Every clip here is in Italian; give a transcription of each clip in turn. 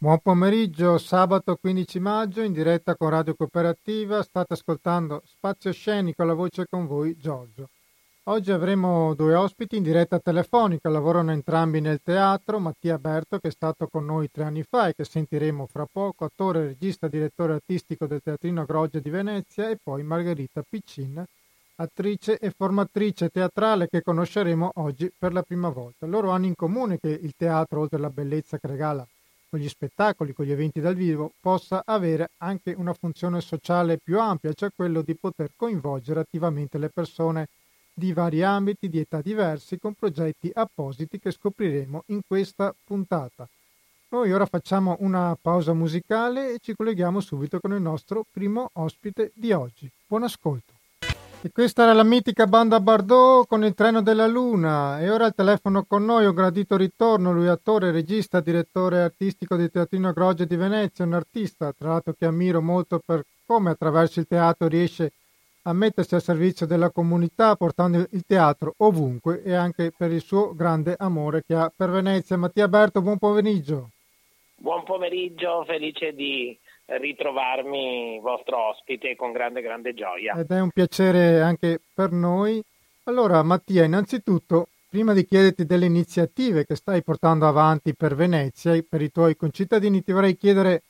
Buon pomeriggio, sabato 15 maggio in diretta con Radio Cooperativa. State ascoltando Spazio Scenico, la voce con voi Giorgio. Oggi avremo due ospiti in diretta telefonica, lavorano entrambi nel teatro, Mattia Berto che è stato con noi tre anni fa e che sentiremo fra poco, attore, regista, direttore artistico del Teatrino Groggia di Venezia e poi Margherita Piccin, attrice e formatrice teatrale che conosceremo oggi per la prima volta. Loro hanno in comune che il teatro, oltre alla bellezza che regala con gli spettacoli, con gli eventi dal vivo, possa avere anche una funzione sociale più ampia, cioè quello di poter coinvolgere attivamente le persone di vari ambiti, di età diversi, con progetti appositi che scopriremo in questa puntata. Noi ora facciamo una pausa musicale e ci colleghiamo subito con il nostro primo ospite di oggi. Buon ascolto. E questa era la mitica banda Bardot con il treno della luna e ora al telefono con noi un gradito ritorno, lui attore, regista, direttore artistico di Teatrino Grogge di Venezia, un artista tra l'altro che ammiro molto per come attraverso il teatro riesce a mettersi al servizio della comunità portando il teatro ovunque e anche per il suo grande amore che ha per Venezia. Mattia Berto, buon pomeriggio. Buon pomeriggio, felice di ritrovarmi vostro ospite con grande, grande gioia. Ed è un piacere anche per noi. Allora, Mattia, innanzitutto, prima di chiederti delle iniziative che stai portando avanti per Venezia e per i tuoi concittadini, ti vorrei chiedere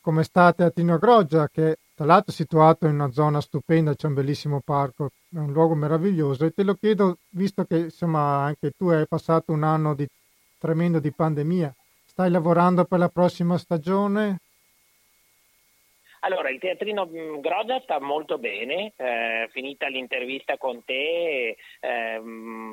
come state a Tino Groggia, che tra l'altro è situato in una zona stupenda, c'è un bellissimo parco, è un luogo meraviglioso e te lo chiedo visto che insomma anche tu hai passato un anno di, tremendo di pandemia, stai lavorando per la prossima stagione? Allora, il teatrino mm, Grogia sta molto bene, eh, finita l'intervista con te, eh,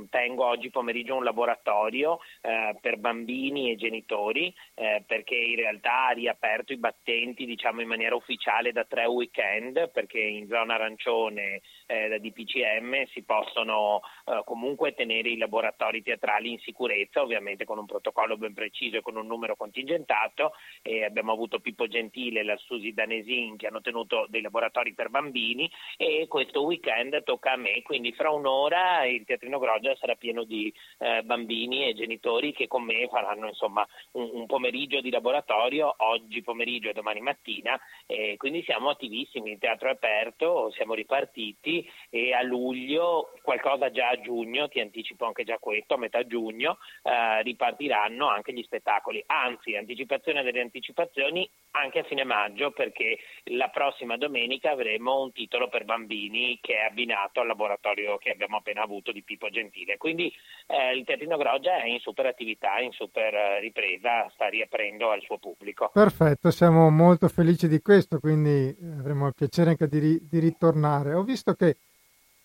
tengo oggi pomeriggio un laboratorio eh, per bambini e genitori eh, perché in realtà ha riaperto i battenti diciamo in maniera ufficiale da tre weekend perché in zona arancione eh, di PCM si possono eh, comunque tenere i laboratori teatrali in sicurezza, ovviamente con un protocollo ben preciso e con un numero contingentato. E abbiamo avuto Pippo Gentile e la Susi Danesi Berlin che hanno tenuto dei laboratori per bambini. E questo weekend tocca a me, quindi fra un'ora il Teatrino Groggia sarà pieno di eh, bambini e genitori che con me faranno insomma un, un, pomeriggio di laboratorio oggi pomeriggio e domani mattina. E quindi siamo attivissimi, il teatro è aperto, siamo ripartiti e a luglio, qualcosa già giugno, ti anticipo anche già questo, a metà giugno eh, ripartiranno anche gli spettacoli, anzi anticipazione delle anticipazioni anche a fine maggio perché la prossima domenica avremo un titolo per bambini che è abbinato al laboratorio che abbiamo appena avuto di Pippo Gentile. Quindi eh, il Teatrino Groggia è in super attività, in super eh, ripresa, sta riaprendo al suo pubblico. Perfetto, siamo molto felici di questo, quindi avremo il piacere anche di, di ritornare. Ho visto che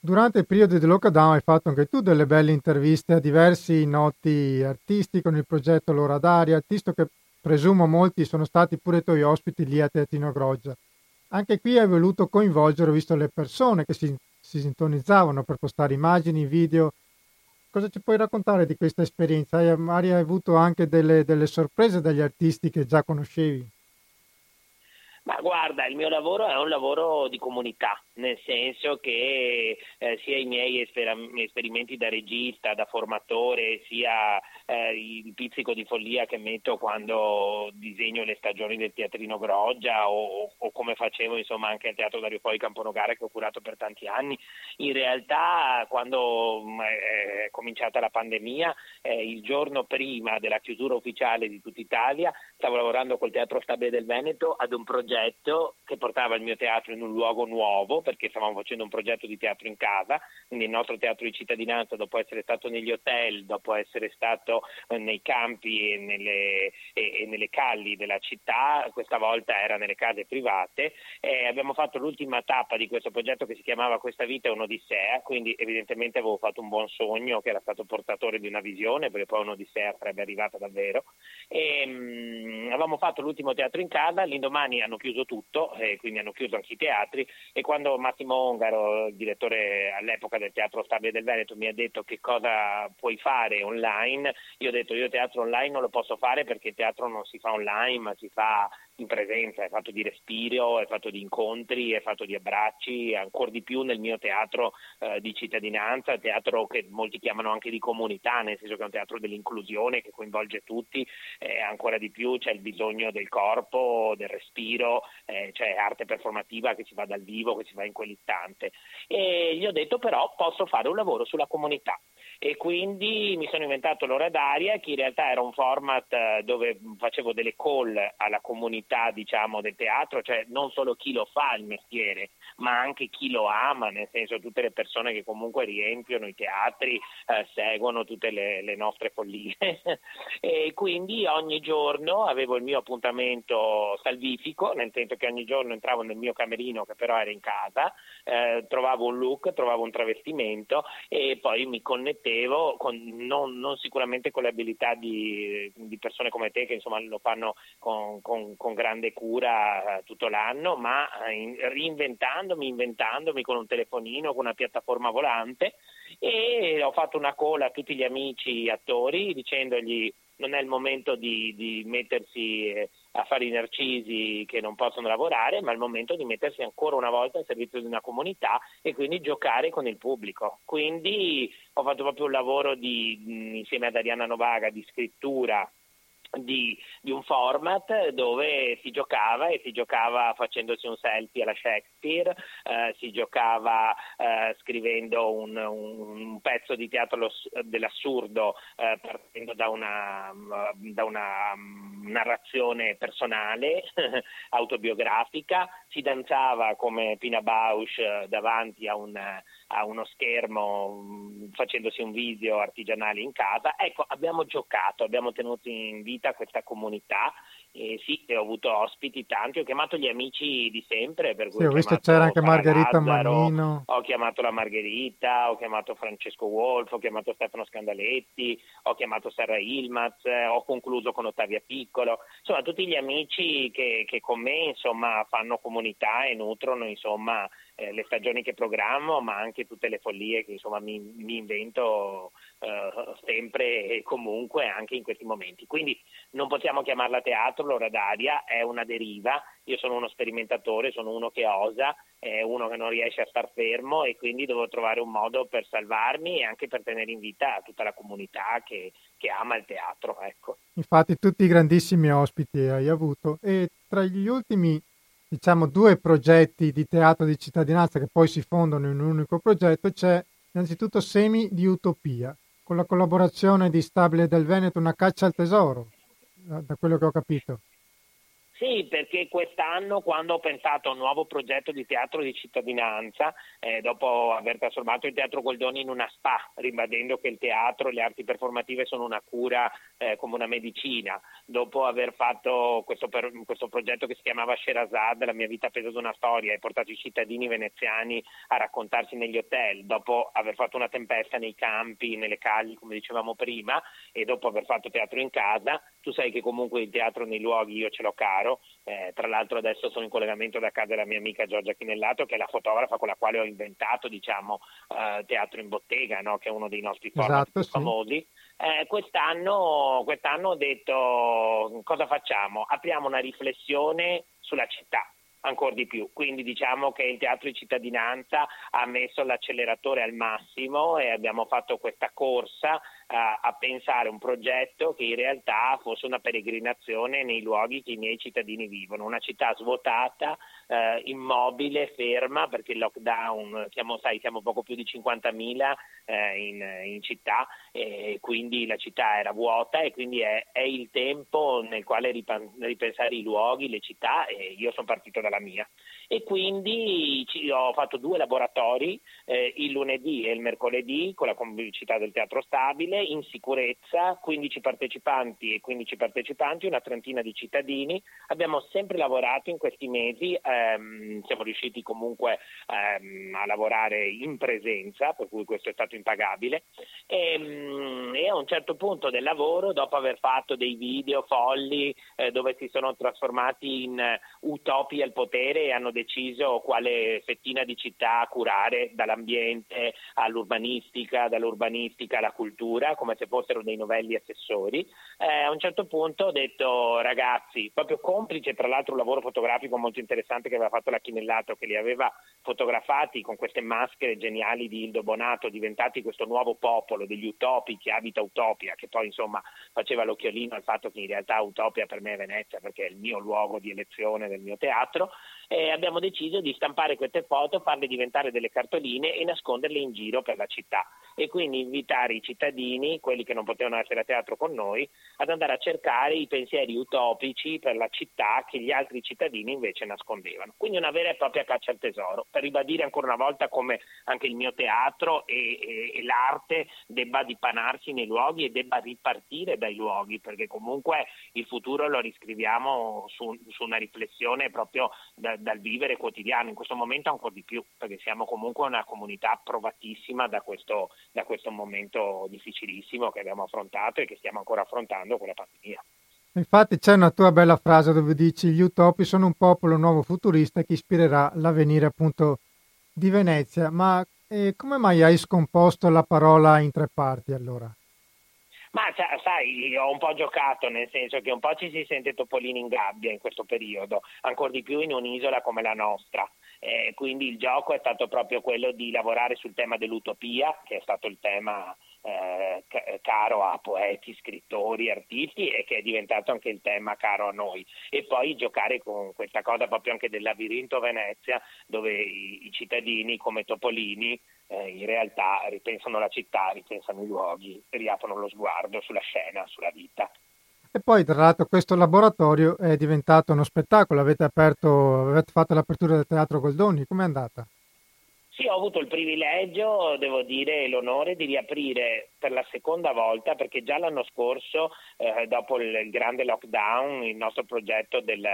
Durante il periodo di lockdown hai fatto anche tu delle belle interviste a diversi noti artisti con il progetto L'Ora d'Aria, artista che presumo molti sono stati pure i tuoi ospiti lì a Teatrino Groggia. Anche qui hai voluto coinvolgere, visto le persone che si, si sintonizzavano per postare immagini, video. Cosa ci puoi raccontare di questa esperienza? Hai, hai avuto anche delle, delle sorprese dagli artisti che già conoscevi? Ma guarda, il mio lavoro è un lavoro di comunità, nel senso che eh, sia i miei esper- esperimenti da regista, da formatore, sia eh, il pizzico di follia che metto quando disegno le stagioni del teatrino Groggia o, o come facevo insomma anche al Teatro Dario Poi Camponogara che ho curato per tanti anni, in realtà quando mm, è cominciata la pandemia, eh, il giorno prima della chiusura ufficiale di tutta Italia, stavo lavorando col Teatro Stabile del Veneto ad un progetto che portava il mio teatro in un luogo nuovo, perché stavamo facendo un progetto di teatro in casa, quindi il nostro teatro di cittadinanza, dopo essere stato negli hotel, dopo essere stato eh, nei campi e nelle, e, e nelle calli della città, questa volta era nelle case private. E abbiamo fatto l'ultima tappa di questo progetto che si chiamava Questa vita è un'odissea, quindi evidentemente avevo fatto un buon sogno che era stato portatore di una visione, perché poi un'odissea sarebbe arrivata davvero. E, mh, mm, avevamo fatto l'ultimo teatro in casa, l'indomani hanno chiuso tutto, e quindi hanno chiuso anche i teatri e quando Massimo Ongaro, il direttore all'epoca del Teatro Stabile del Veneto, mi ha detto che cosa puoi fare online, io ho detto io teatro online non lo posso fare perché il teatro non si fa online ma si fa in presenza, è fatto di respiro, è fatto di incontri, è fatto di abbracci, ancora di più nel mio teatro eh, di cittadinanza, teatro che molti chiamano anche di comunità, nel senso che è un teatro dell'inclusione che coinvolge tutti, eh, ancora di più c'è il bisogno del corpo, del respiro, eh, c'è arte performativa che si va dal vivo, che si va in quell'istante. E gli ho detto però posso fare un lavoro sulla comunità e quindi mi sono inventato l'ora d'aria che in realtà era un format eh, dove facevo delle call alla comunità diciamo, del teatro, cioè non solo chi lo fa il mestiere, ma anche chi lo ama, nel senso tutte le persone che comunque riempiono i teatri, eh, seguono tutte le, le nostre follie. e quindi ogni giorno avevo il mio appuntamento salvifico, nel senso che ogni giorno entravo nel mio camerino che però era in casa, eh, trovavo un look, trovavo un travestimento e poi mi connettevo con, non, non, sicuramente con le abilità di, di, persone come te che insomma lo fanno con, con, con grande cura eh, tutto l'anno, ma in, reinventando inventandomi, inventandomi con un telefonino, con una piattaforma volante e ho fatto una cola a tutti gli amici attori dicendogli non è il momento di, di mettersi eh, a fare i narcisi che non possono lavorare, ma è il momento di mettersi ancora una volta al servizio di una comunità e quindi giocare con il pubblico. Quindi ho fatto proprio un lavoro di, insieme ad Arianna Novaga di scrittura di, di, un format dove si giocava e si giocava facendosi un selfie alla Shakespeare, eh, si giocava eh, scrivendo un, un, pezzo di teatro dell'assurdo eh, partendo da una, da una, narrazione personale, autobiografica, si danzava come Pina Bausch eh, davanti a un a uno schermo mm, facendosi un video artigianale in casa. Ecco, abbiamo giocato, abbiamo tenuto in vita questa comunità e sì, ho avuto ospiti tanti, ho chiamato gli amici di sempre. Per cui sì, ho, visto c'era anche Margherita Lazzaro, Mannino. Ho chiamato la Margherita, ho chiamato Francesco Wolf, ho chiamato Stefano Scandaletti, ho chiamato Sarra Ilmaz, ho concluso con Ottavia Piccolo. Insomma, tutti gli amici che, che con me insomma, fanno comunità e nutrono insomma, eh, le stagioni che programmo, ma anche tutte le follie che insomma, mi, mi invento eh, sempre e comunque anche in questi momenti. Quindi non possiamo chiamarla teatro, l'ora d'aria è una deriva, io sono uno sperimentatore, sono uno che osa, è uno che non riesce a star fermo e quindi devo trovare un modo per salvarmi e anche per tenere in vita tutta la comunità che, che ama il teatro. Ecco. Infatti tutti i grandissimi ospiti hai avuto e tra gli ultimi diciamo, due progetti di teatro di cittadinanza che poi si fondono in un unico progetto, c'è innanzitutto Semi di Utopia, con la collaborazione di Stabile del Veneto, una caccia al tesoro, da quello che ho capito. Sì, perché quest'anno quando ho pensato a un nuovo progetto di teatro di cittadinanza, eh, dopo aver trasformato il Teatro Goldoni in una spa, ribadendo che il teatro e le arti performative sono una cura eh, come una medicina, dopo aver fatto questo, per, questo, progetto che si chiamava Sherazad, la mia vita peso di una storia, e portato i cittadini veneziani a raccontarsi negli hotel, dopo aver fatto una tempesta nei campi, nelle calli, come dicevamo prima, e dopo aver fatto teatro in casa, tu sai che comunque il teatro nei luoghi io ce l'ho caro, eh, tra l'altro adesso sono in collegamento da casa della mia amica Giorgia Chinellato, che è la fotografa con la quale ho inventato diciamo, eh, Teatro in Bottega, no? che è uno dei nostri format esatto, più sì. famosi. Eh, quest'anno, quest'anno ho detto cosa facciamo? Apriamo una riflessione sulla città ancora di più. Quindi diciamo che il teatro di cittadinanza ha messo l'acceleratore al massimo e abbiamo fatto questa corsa a, pensare un progetto che in realtà fosse una peregrinazione nei luoghi che i miei cittadini vivono, una città svuotata, eh, immobile, ferma, perché il lockdown, siamo, sai, siamo poco più di 50.000 eh, in, in, città e quindi la città era vuota e quindi è, è il tempo nel quale ripensare i luoghi, le città e io sono partito dalla mia e quindi ci, ho fatto due laboratori eh, il lunedì e il mercoledì con la complicità del Teatro Stabile in sicurezza, 15 partecipanti e 15 partecipanti, una trentina di cittadini. Abbiamo sempre lavorato in questi mesi, ehm, siamo riusciti comunque ehm, a lavorare in presenza, per cui questo è stato impagabile. E, ehm, e, a un certo punto del lavoro, dopo aver fatto dei video folli eh, dove si sono trasformati in uh, utopi al potere e hanno deciso quale fettina di città curare dall'ambiente all'urbanistica, dall'urbanistica alla cultura, come se fossero dei novelli assessori. Eh, a un certo punto ho detto ragazzi, proprio complice tra l'altro un lavoro fotografico molto interessante che aveva fatto la Chinellato, che li aveva fotografati con queste maschere geniali di Ildo Bonato, diventati questo nuovo popolo degli utopi che abita Utopia, che poi insomma faceva l'occhiolino al fatto che in realtà Utopia per me è Venezia perché è il mio luogo di elezione del mio teatro e abbiamo deciso di stampare queste foto, farle diventare delle cartoline e nasconderle in giro per la città e quindi invitare i cittadini, quelli che non potevano essere a teatro con noi, ad andare a cercare i pensieri utopici per la città che gli altri cittadini invece nascondevano. Quindi una vera e propria caccia al tesoro, per ribadire ancora una volta come anche il mio teatro e, e, e l'arte debba dipanarsi nei luoghi e debba ripartire dai luoghi, perché comunque il futuro lo riscriviamo su, su una riflessione proprio da, dal vivere quotidiano, in questo momento ancora di più, perché siamo comunque una comunità provatissima da questo, da questo momento difficilissimo che abbiamo affrontato e che stiamo ancora affrontando con la pandemia. Infatti c'è una tua bella frase dove dici gli utopi sono un popolo nuovo futurista che ispirerà l'avvenire appunto di Venezia, ma eh, come mai hai scomposto la parola in tre parti allora? Ma sai, ho un po' giocato, nel senso che un po' ci si sente topolini in gabbia in questo periodo, ancora di più in un'isola come la nostra. Eh, quindi il gioco è stato proprio quello di lavorare sul tema dell'utopia, che è stato il tema eh, caro a poeti, scrittori, artisti e che è diventato anche il tema caro a noi. E poi giocare con questa cosa proprio anche del labirinto Venezia, dove i, i cittadini come Topolini eh, in realtà ripensano la città, ripensano i luoghi, riaprono lo sguardo sulla scena, sulla vita. E poi tra l'altro questo laboratorio è diventato uno spettacolo, avete, aperto, avete fatto l'apertura del Teatro Goldoni, com'è andata? Sì, ho avuto il privilegio, devo dire, l'onore di riaprire per la seconda volta, perché già l'anno scorso, eh, dopo il, grande lockdown, il nostro progetto del,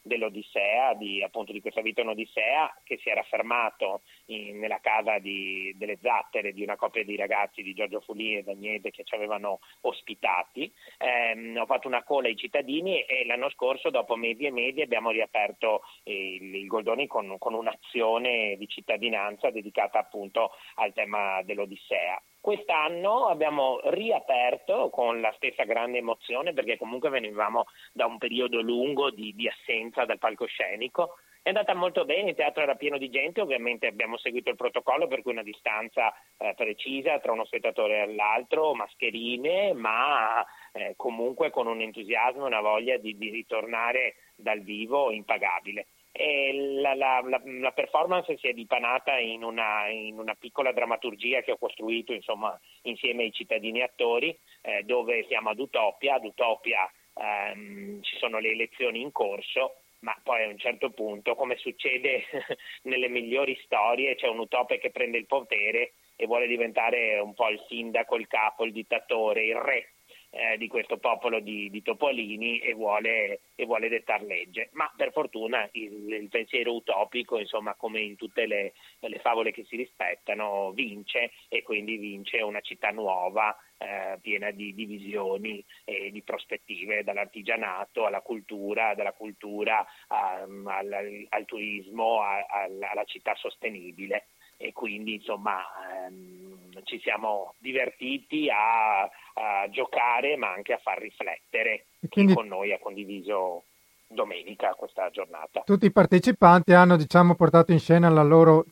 dell'Odissea, di, appunto di questa vita un'Odissea, che si era fermato in, nella casa di, delle zattere di una coppia di ragazzi di Giorgio Fulì e Dagnese che ci avevano ospitati, ehm, ho fatto una cola ai cittadini e l'anno scorso, dopo mesi e mesi, abbiamo riaperto il, il Goldoni con, con un'azione di cittadinanza dedicata appunto al tema dell'Odissea. Quest'anno abbiamo riaperto con la stessa grande emozione perché comunque venivamo da un periodo lungo di, di assenza dal palcoscenico. È andata molto bene, il teatro era pieno di gente, ovviamente abbiamo seguito il protocollo per cui una distanza eh, precisa tra uno spettatore e l'altro, mascherine, ma eh, comunque con un entusiasmo e una voglia di, di ritornare dal vivo impagabile la, la, la, la, performance si è dipanata in una, in una, piccola drammaturgia che ho costruito insomma, insieme ai cittadini attori, eh, dove siamo ad Utopia, ad Utopia ehm, ci sono le elezioni in corso, ma poi a un certo punto, come succede nelle migliori storie, c'è un Utopia che prende il potere e vuole diventare un po' il sindaco, il capo, il dittatore, il re eh, di questo popolo di, di Topolini e vuole, e vuole dettar legge. Ma per fortuna il, il pensiero utopico, insomma, come in tutte le, le, favole che si rispettano, vince e quindi vince una città nuova. Eh, piena di, di, visioni e di prospettive, dall'artigianato alla cultura, dalla cultura um, al, al, turismo, a, alla città sostenibile e quindi insomma ehm, ci siamo divertiti a, a, giocare ma anche a far riflettere quindi... chi con noi ha condiviso domenica questa giornata. Tutti i partecipanti hanno diciamo portato in scena la loro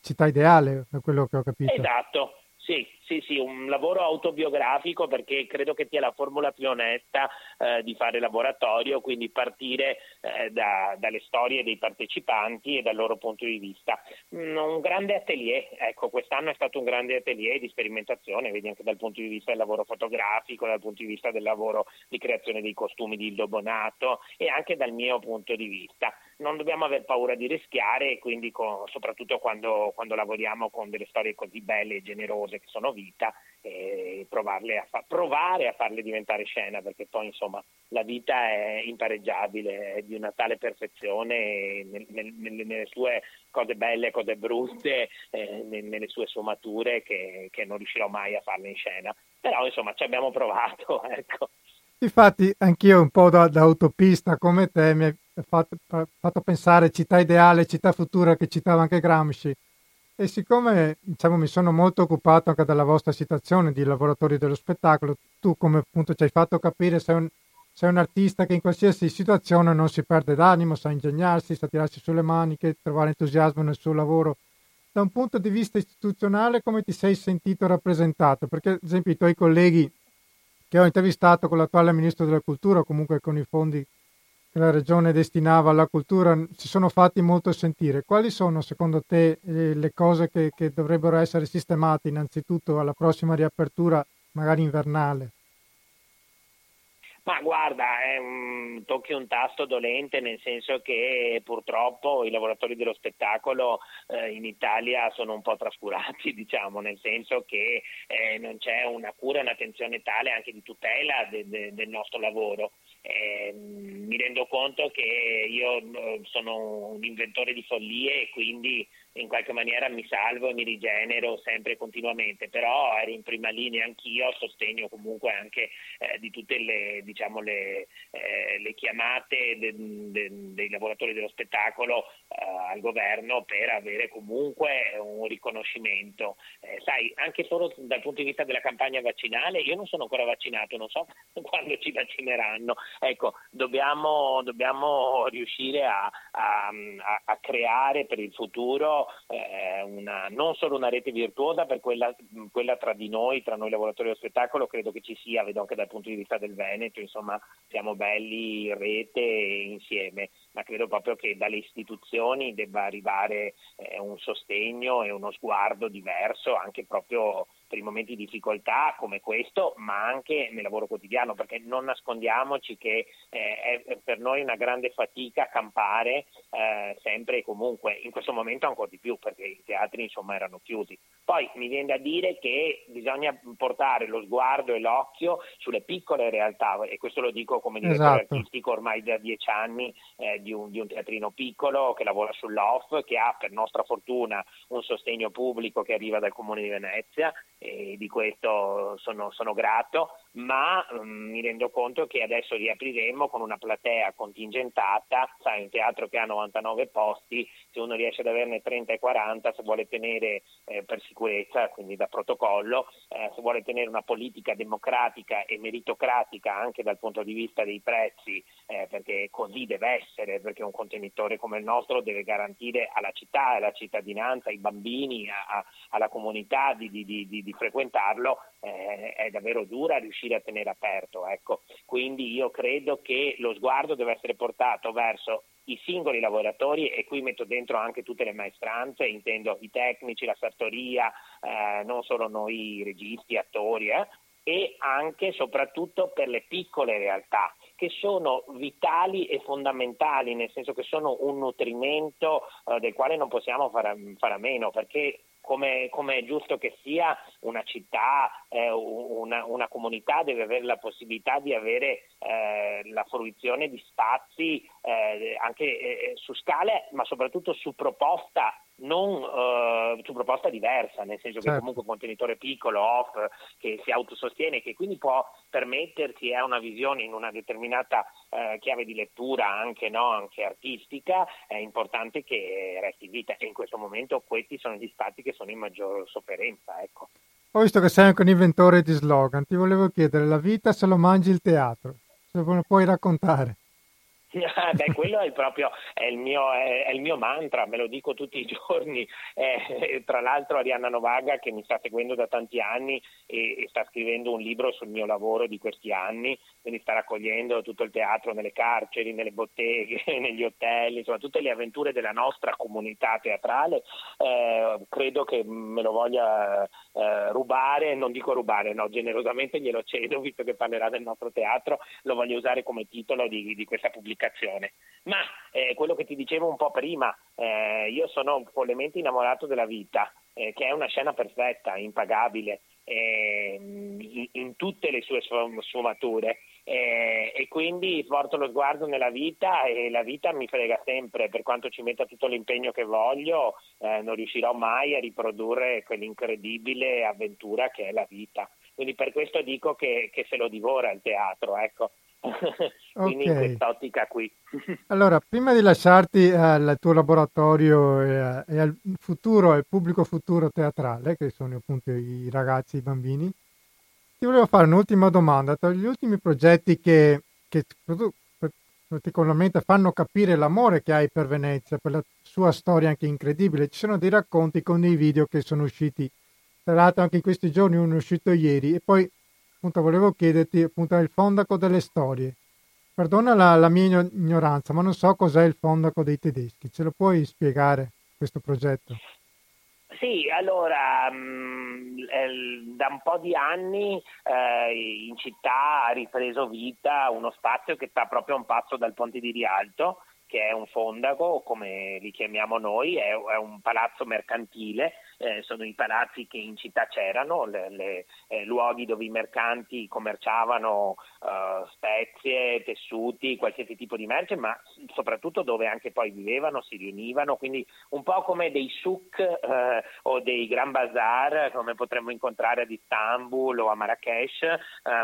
città ideale, da quello che ho capito. Esatto, sì, sì, sì, un lavoro autobiografico perché credo che sia la formula più onesta eh, di fare laboratorio, quindi partire eh, da, dalle storie dei partecipanti e dal loro punto di vista. Mm, un grande atelier, ecco, quest'anno è stato un grande atelier di sperimentazione, vedi anche dal punto di vista del lavoro fotografico, dal punto di vista del lavoro di creazione dei costumi di Ildo Bonato e anche dal mio punto di vista non dobbiamo aver paura di rischiare, quindi con, soprattutto quando, quando, lavoriamo con delle storie così belle e generose che sono vita e a fa- provare a farle diventare scena, perché poi insomma la vita è impareggiabile, è di una tale perfezione nel, nel, nelle sue cose belle, cose brutte, eh, nelle sue sfumature che, che, non riuscirò mai a farle in scena. Però insomma ci abbiamo provato, ecco. Infatti anch'io un po' da, da autopista come te mi fatto, fatto pensare città ideale, città futura che citava anche Gramsci e siccome diciamo, mi sono molto occupato anche della vostra situazione di lavoratori dello spettacolo, tu come appunto ci hai fatto capire sei un, sei un artista che in qualsiasi situazione non si perde d'animo, sa ingegnarsi, sa tirarsi sulle maniche, trovare entusiasmo nel suo lavoro. Da un punto di vista istituzionale come ti sei sentito rappresentato? Perché ad esempio i tuoi colleghi che ho intervistato con l'attuale Ministro della Cultura comunque con i fondi che la Regione destinava alla cultura si sono fatti molto sentire. Quali sono secondo te eh, le cose che, che, dovrebbero essere sistemate innanzitutto alla prossima riapertura, magari invernale? Ma guarda, tocchi un tasto dolente nel senso che purtroppo i lavoratori dello spettacolo eh, in Italia sono un po' trascurati, diciamo, nel senso che eh, non c'è una cura e un'attenzione tale anche di tutela de, de, del nostro lavoro. Eh, mi rendo conto che io eh, sono un inventore di follie e quindi in qualche maniera mi salvo e mi rigenero sempre e continuamente, però ero in prima linea anch'io a sostegno comunque anche eh, di tutte le, diciamo, le, eh, le chiamate de, de, dei lavoratori dello spettacolo eh, al governo per avere comunque un riconoscimento. Eh, sai, anche solo dal punto di vista della campagna vaccinale, io non sono ancora vaccinato, non so quando ci vaccineranno. Ecco, dobbiamo, dobbiamo riuscire a, a, a creare per il futuro eh, una, non solo una rete virtuosa per quella, quella, tra di noi, tra noi lavoratori dello spettacolo, credo che ci sia, vedo anche dal punto di vista del Veneto, insomma siamo belli in rete insieme, ma credo proprio che dalle istituzioni debba arrivare eh, un sostegno e uno sguardo diverso anche proprio per i momenti di difficoltà come questo, ma anche nel lavoro quotidiano, perché non nascondiamoci che eh, è per noi una grande fatica campare eh, sempre e comunque, in questo momento ancora di più, perché i teatri insomma erano chiusi. Poi mi viene da dire che bisogna portare lo sguardo e l'occhio sulle piccole realtà, e questo lo dico come direttore esatto. artistico ormai da dieci anni eh, di, un, di un teatrino piccolo che lavora sull'off, che ha per nostra fortuna un sostegno pubblico che arriva dal Comune di Venezia e di questo sono, sono grato, ma um, mi rendo conto che adesso riapriremo con una platea contingentata, sai un teatro che ha 99 posti, se uno riesce ad averne 30 e 40, se vuole tenere eh, per sicurezza, quindi da protocollo, eh, se vuole tenere una politica democratica e meritocratica anche dal punto di vista dei prezzi, eh, perché così deve essere, perché un contenitore come il nostro deve garantire alla città, alla cittadinanza, ai bambini, a, a, alla comunità di, di, di, di frequentarlo, eh, è davvero dura riuscire a tenere aperto. Ecco. Quindi io credo che lo sguardo deve essere portato verso i singoli lavoratori e qui metto dentro anche tutte le maestranze, intendo i tecnici, la sartoria, eh, non solo noi registi, attori, eh, e anche e soprattutto per le piccole realtà che sono vitali e fondamentali, nel senso che sono un nutrimento eh, del quale non possiamo fare, a meno, perché come, come, è giusto che sia, una città, eh, una, una, comunità deve avere la possibilità di avere eh, la fruizione di spazi eh, anche eh, su scale, ma soprattutto su proposta non uh, su proposta diversa, nel senso certo. che comunque un contenitore piccolo, off, che si autosostiene, che quindi può permettersi, ha una visione in una determinata uh, chiave di lettura anche, no, anche, artistica, è importante che resti in vita e in questo momento questi sono gli spazi che sono in maggior sofferenza. Ecco. Ho visto che sei anche un inventore di slogan, ti volevo chiedere, la vita se lo mangi il teatro, se lo puoi raccontare. Beh, quello è proprio è il, mio, è, è il, mio, mantra, me lo dico tutti i giorni. Eh, tra l'altro Arianna Novaga che mi sta seguendo da tanti anni e, e, sta scrivendo un libro sul mio lavoro di questi anni, quindi sta raccogliendo tutto il teatro nelle carceri, nelle botteghe, negli hotel, insomma tutte le avventure della nostra comunità teatrale. Eh, credo che me lo voglia eh, rubare, non dico rubare, no, generosamente glielo cedo visto che parlerà del nostro teatro, lo voglio usare come titolo di, di questa pubblicazione comunicazione. Ma eh, quello che ti dicevo un po' prima, eh, io sono follemente innamorato della vita, eh, che è una scena perfetta, impagabile. eh, in, in, tutte le sue sfumature. Eh, e quindi porto lo sguardo nella vita e la vita mi frega sempre, per quanto ci metta tutto l'impegno che voglio, eh, non riuscirò mai a riprodurre quell'incredibile avventura che è la vita. Quindi per questo dico che, che se lo divora il teatro, ecco. Quindi okay. in quest'ottica qui. allora, prima di lasciarti al tuo laboratorio e, e, al futuro, al pubblico futuro teatrale, che sono appunto i ragazzi, i bambini, ti volevo fare un'ultima domanda. Tra gli ultimi progetti che, che particolarmente fanno capire l'amore che hai per Venezia, per la sua storia anche incredibile, ci sono dei racconti con dei video che sono usciti, tra l'altro anche in questi giorni uno è uscito ieri, e poi appunto volevo chiederti appunto il fondaco delle storie. Perdona la, la mia ignoranza, ma non so cos'è il fondaco dei tedeschi. Ce lo puoi spiegare questo progetto? Sì, allora mm, da un po' di anni eh, in città ha ripreso vita uno spazio che sta proprio a un passo dal Ponte di Rialto, che è un fondaco, come li chiamiamo noi, è un palazzo mercantile eh, sono i palazzi che in città c'erano, le, le eh, luoghi dove i mercanti commerciavano eh, spezie, tessuti, qualsiasi tipo di merce, ma soprattutto dove anche poi vivevano, si riunivano, quindi un po' come dei souk eh, o dei gran bazar come potremmo incontrare ad Istanbul o a Marrakesh, eh,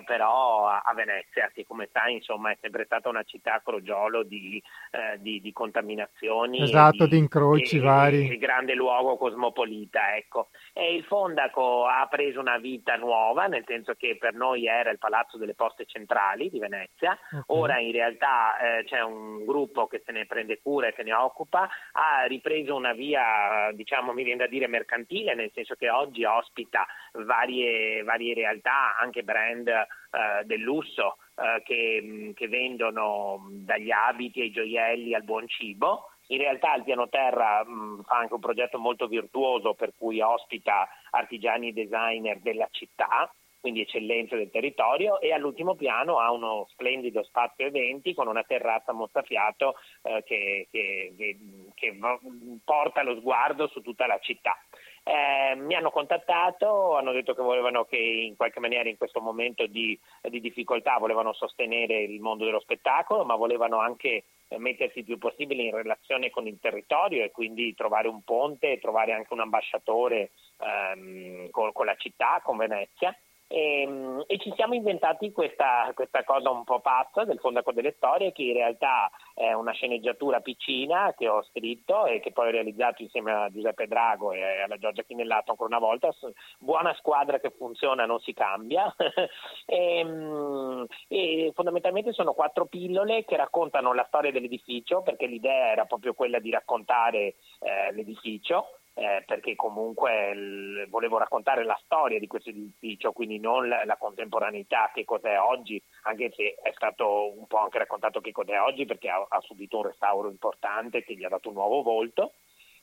però a, a, Venezia, che come sai insomma è sempre stata una città a crogiolo di, eh, di, di contaminazioni. Esatto, di, di incroci e, vari. E, grande luogo cosmopolita ecco. E il Fondaco ha preso una vita nuova, nel senso che per noi era il Palazzo delle Poste Centrali di Venezia, okay. ora in realtà eh, c'è un gruppo che se ne prende cura e se ne occupa, ha ripreso una via, diciamo, mi viene da dire mercantile, nel senso che oggi ospita varie, varie realtà, anche brand eh, del lusso eh, che, che vendono dagli abiti ai gioielli al buon cibo in realtà il piano terra mh, fa anche un progetto molto virtuoso per cui ospita artigiani e designer della città, quindi eccellenze del territorio e all'ultimo piano ha uno splendido spazio eventi con una terrazza mozzafiato eh, che, che, che, che, porta lo sguardo su tutta la città. Eh, mi hanno contattato, hanno detto che volevano che in qualche maniera in questo momento di, di difficoltà volevano sostenere il mondo dello spettacolo, ma volevano anche mettersi il più possibile in relazione con il territorio e quindi trovare un ponte, trovare anche un ambasciatore ehm, con, con la città, con Venezia. E, ehm, e, ci siamo inventati questa, questa, cosa un po' pazza del Fondaco delle Storie che in realtà è una sceneggiatura piccina che ho scritto e che poi ho realizzato insieme a Giuseppe Drago e alla Giorgia Chinellato ancora una volta. Buona squadra che funziona non si cambia. E, ehm, e fondamentalmente sono quattro pillole che raccontano la storia dell'edificio perché l'idea era proprio quella di raccontare eh, l'edificio eh, perché comunque l- volevo raccontare la storia di questo edificio, quindi non la, la, contemporaneità, che cos'è oggi, anche se è stato un po' anche raccontato che cos'è oggi perché ha, ha subito un restauro importante che gli ha dato un nuovo volto.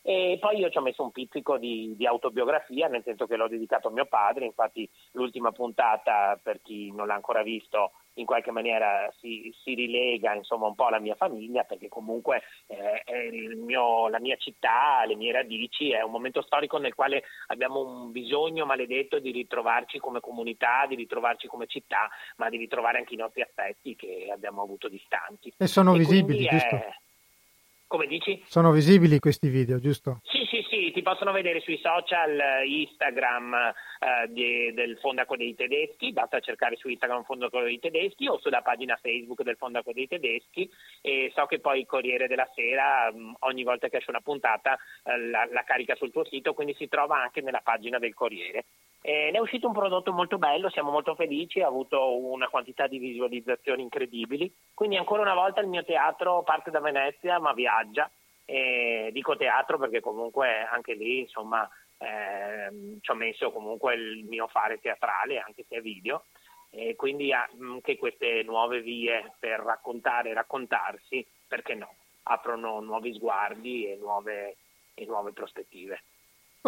E poi io ci ho messo un pizzico di, di, autobiografia, nel senso che l'ho dedicato a mio padre, infatti l'ultima puntata, per chi non l'ha ancora visto, in qualche maniera si, si rilega insomma, un po' alla mia famiglia, perché comunque eh, mio, la mia città, le mie radici, è un momento storico nel quale abbiamo un bisogno maledetto di ritrovarci come comunità, di ritrovarci come città, ma di ritrovare anche i nostri aspetti che abbiamo avuto distanti. E sono e visibili, giusto? È, come dici? Sono visibili questi video, giusto? Sì, sì, sì, ti possono vedere sui social eh, Instagram eh, di, del Fondaco dei Tedeschi, basta cercare su Instagram Fondaco dei Tedeschi o sulla pagina Facebook del Fondaco dei Tedeschi e so che poi il Corriere della Sera mh, mm, ogni volta che esce una puntata eh, la, la carica sul tuo sito, quindi si trova anche nella pagina del Corriere. Eh, ne è uscito un prodotto molto bello, siamo molto felici, ha avuto una quantità di visualizzazioni incredibili, quindi ancora una volta il mio teatro parte da Venezia ma viaggia, eh, dico teatro perché comunque anche lì insomma eh, ci ho messo comunque il mio fare teatrale anche se è video. E quindi anche queste nuove vie per raccontare e raccontarsi, perché no, aprono nuovi sguardi e nuove, e nuove prospettive.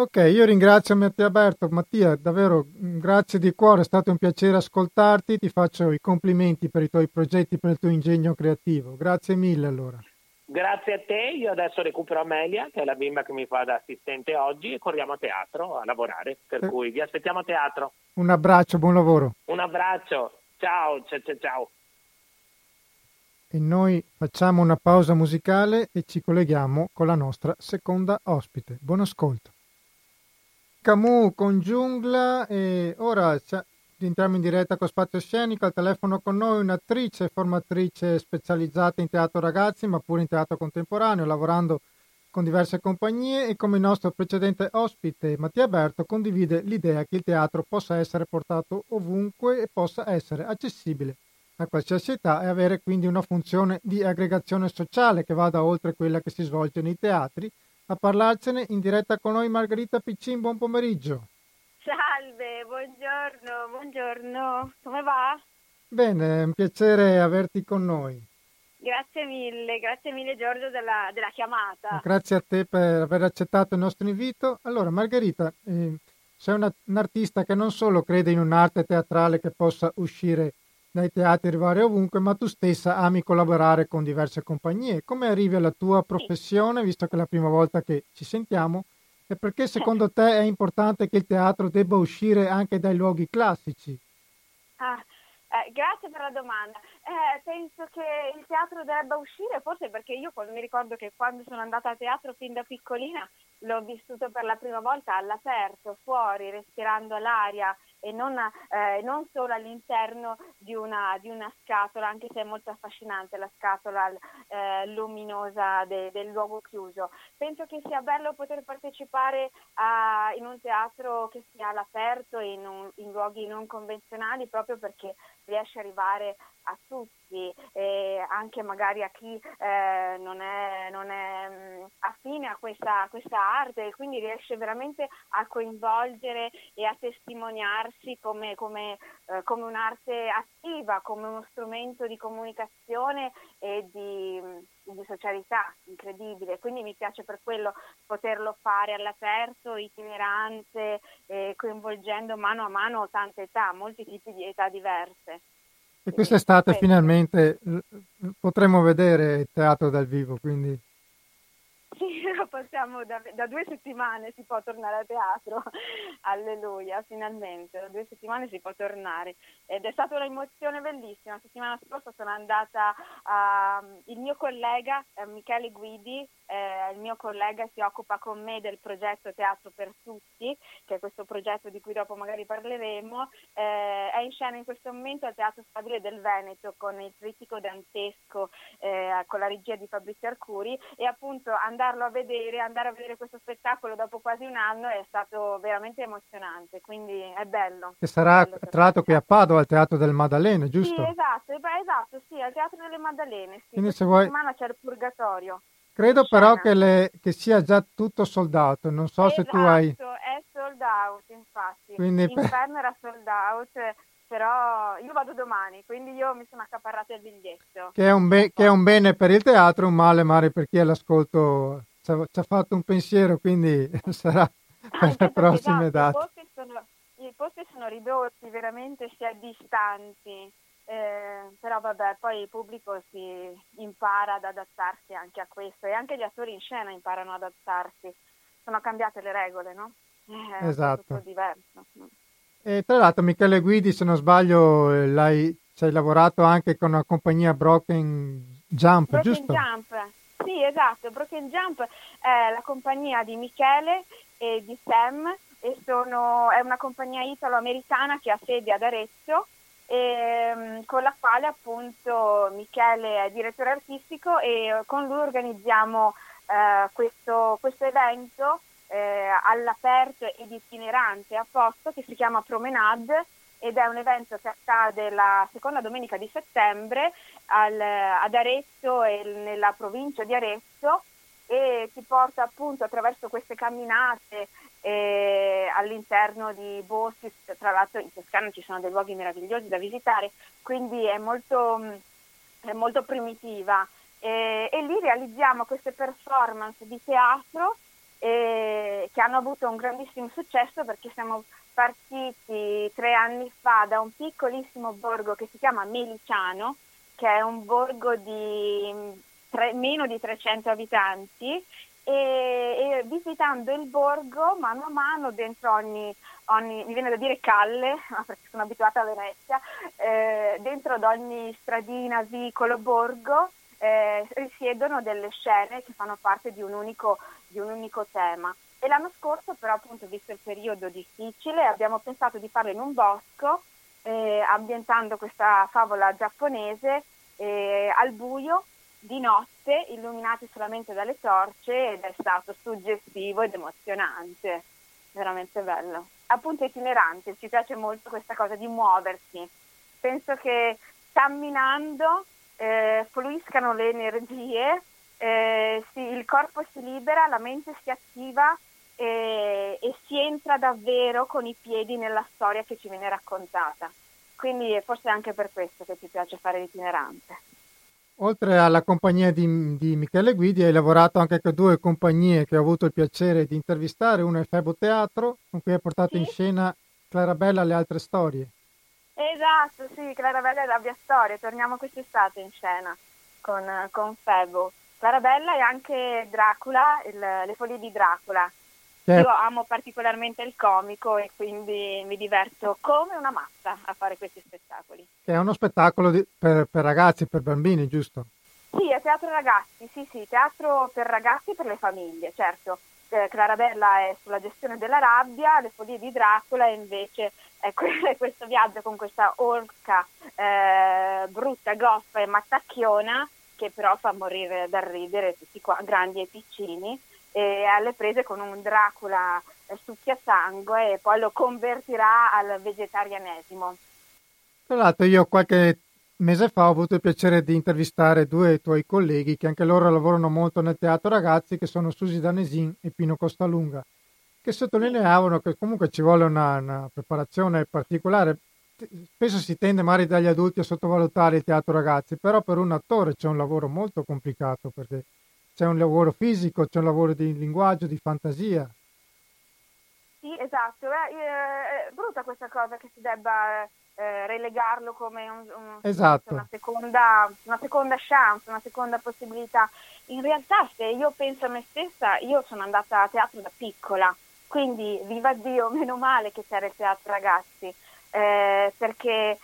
Ok, io ringrazio Mattia Alberto. Mattia, davvero grazie di cuore, è stato un piacere ascoltarti, ti faccio i complimenti per i tuoi progetti, per il tuo ingegno creativo. Grazie mille allora. Grazie a te, io adesso recupero Amelia, che è la bimba che mi fa da assistente oggi, e corriamo a teatro a lavorare, per eh. cui vi aspettiamo a teatro. Un abbraccio, buon lavoro. Un abbraccio, ciao, ciao, ciao. ciao. E noi facciamo una pausa musicale e ci colleghiamo con la nostra seconda ospite. Buon ascolto. Camus con Giungla e ora entriamo in diretta con Spazio Scenico, al telefono con noi un'attrice e formatrice specializzata in teatro ragazzi ma pure in teatro contemporaneo, lavorando con diverse compagnie e come il nostro precedente ospite Mattia Berto condivide l'idea che il teatro possa essere portato ovunque e possa essere accessibile a qualsiasi età e avere quindi una funzione di aggregazione sociale che vada oltre quella che si svolge nei teatri. A parlarcene in diretta con noi Margherita Piccin, buon pomeriggio. Salve, buongiorno, buongiorno, come va? Bene, è un piacere averti con noi. Grazie mille, grazie mille Giorgio della, della chiamata. Grazie a te per aver accettato il nostro invito. Allora, Margherita, eh, sei una, un artista che non solo crede in un'arte teatrale che possa uscire dai teatri arrivare ovunque, ma tu stessa ami collaborare con diverse compagnie. Come arrivi alla tua professione, visto che è la prima volta che ci sentiamo, e perché secondo te è importante che il teatro debba uscire anche dai luoghi classici? Ah, eh, grazie per la domanda. Eh, penso che il teatro debba uscire, forse perché io mi ricordo che quando sono andata a teatro fin da piccolina l'ho vissuto per la prima volta all'aperto, fuori, respirando l'aria e non, eh, non solo all'interno di una, di una, scatola, anche se è molto affascinante la scatola eh, luminosa de, del luogo chiuso. Penso che sia bello poter partecipare a, in un teatro che sia all'aperto, in, un, in luoghi non convenzionali, proprio perché riesce ad arrivare a tutti, e anche magari a chi eh, non è, non è mh, mm, affine a questa, questa arte e quindi riesce veramente a coinvolgere e a testimoniarsi come, come, eh, come un'arte attiva, come uno strumento di comunicazione e di, di socialità incredibile. Quindi mi piace per quello poterlo fare all'aperto, itinerante, eh, coinvolgendo mano a mano tante età, molti tipi di età diverse. E quest'estate finalmente potremo vedere il teatro dal vivo, quindi. Sì, lo possiamo, da, da, due settimane si può tornare a teatro, alleluia, finalmente, da due settimane si può tornare. Ed è stata un'emozione bellissima. La settimana scorsa sono andata a, il mio collega eh, Michele Guidi, eh, il mio collega si occupa con me del progetto Teatro per Tutti, che è questo progetto di cui dopo magari parleremo, eh, è in scena in questo momento al Teatro Stabile del Veneto con il trittico dantesco, eh, con la regia di Fabrizio Arcuri e appunto andarlo a vedere, andare a vedere questo spettacolo dopo quasi un anno è stato veramente emozionante, quindi è bello. Che sarà bello tra l'altro qui a Padova al Teatro del Maddalene, giusto? Sì, esatto, esatto, sì, al Teatro delle Maddalene, sì. Quindi se vuoi... settimana c'è il Purgatorio. Credo però che, le, che, sia già tutto soldato, non so esatto, se tu hai... Esatto, è sold out infatti, Quindi l'inferno per... era sold out, però io vado domani, quindi io mi sono accaparrata il biglietto. Che è un, be- che è un bene per il teatro, un male male per chi è all'ascolto ci ha, ci ha fatto un pensiero, quindi sarà per le prossime esatto, date. I posti, sono, I posti sono ridotti, veramente si è distanti, eh, però vabbè, poi il pubblico si impara ad adattarsi anche a questo e anche gli attori in scena imparano ad adattarsi. Sono cambiate le regole, no? Eh, è esatto. tutto diverso. E tra l'altro Michele Guidi, se non sbaglio, eh, l'hai, ci hai lavorato anche con la compagnia Broken Jump, Broken giusto? Jump, sì, esatto. Broken Jump è la compagnia di Michele e di Sam e sono, è una compagnia italo-americana che ha sede ad Arezzo ehm, con la quale appunto Michele è direttore artistico e con lui organizziamo eh, questo, questo evento eh, all'aperto ed itinerante a posto che si chiama Promenade ed è un evento che accade la seconda domenica di settembre al, ad Arezzo e nella provincia di Arezzo e ti porta appunto attraverso queste camminate eh, all'interno di boschi, tra l'altro in Toscana ci sono dei luoghi meravigliosi da visitare, quindi è molto, è molto primitiva. E, e lì realizziamo queste performance di teatro eh, che hanno avuto un grandissimo successo perché siamo partiti tre anni fa da un piccolissimo borgo che si chiama Meliciano, che è un borgo di tre, meno di 300 abitanti e, e, visitando il borgo mano a mano dentro ogni, ogni mi viene da dire calle, perché sono abituata a Venezia, eh, dentro ad ogni stradina, vicolo, borgo eh, risiedono delle scene che fanno parte di un, unico, di un unico tema. E l'anno scorso però appunto visto il periodo difficile abbiamo pensato di farlo in un bosco eh, ambientando questa favola giapponese eh, al buio di notte illuminati solamente dalle torce ed è stato suggestivo ed emozionante, veramente bello. Appunto itinerante, ci piace molto questa cosa di muoversi. Penso che camminando eh, fluiscano le energie, eh, si, il corpo si libera, la mente si attiva e, e si entra davvero con i piedi nella storia che ci viene raccontata. Quindi forse è anche per questo che ti piace fare l'itinerante. Oltre alla compagnia di, di, Michele Guidi, hai lavorato anche con due compagnie che ho avuto il piacere di intervistare. Una è Febo Teatro, con cui hai portato sì? in scena Clarabella e le altre storie. Esatto, sì, Clarabella e la mia storia. Torniamo quest'estate in scena con, con Febo. Clarabella e anche Dracula, il, le foglie di Dracula, Certo. Io amo particolarmente il comico e quindi mi diverto come una matta a fare questi spettacoli. È uno spettacolo di, per, per, ragazzi, per bambini, giusto? Sì, è teatro ragazzi, sì, sì, teatro per ragazzi e per le famiglie, certo. Eh, Clarabella è sulla gestione della rabbia, le follie di Dracula invece è, è questo viaggio con questa orca eh, brutta, goffa e mattacchiona che però fa morire dal ridere tutti qua, grandi e piccini e alle prese con un Dracula succhia sangue e poi lo convertirà al vegetarianesimo. Tra l'altro io qualche mese fa ho avuto il piacere di intervistare due tuoi colleghi che anche loro lavorano molto nel teatro ragazzi che sono Susi Danesin e Pino Costalunga che sottolineavano che comunque ci vuole una, una preparazione particolare spesso si tende magari dagli adulti a sottovalutare il teatro ragazzi però per un attore c'è un lavoro molto complicato perché c'è un lavoro fisico, c'è un lavoro di linguaggio, di fantasia. Sì, esatto, è, è brutta questa cosa che si debba eh, relegarlo come un, un, esatto. una, seconda, una seconda chance, una seconda possibilità. In realtà se io penso a me stessa, io sono andata a teatro da piccola, quindi viva Dio, meno male che c'era il teatro ragazzi, eh, perché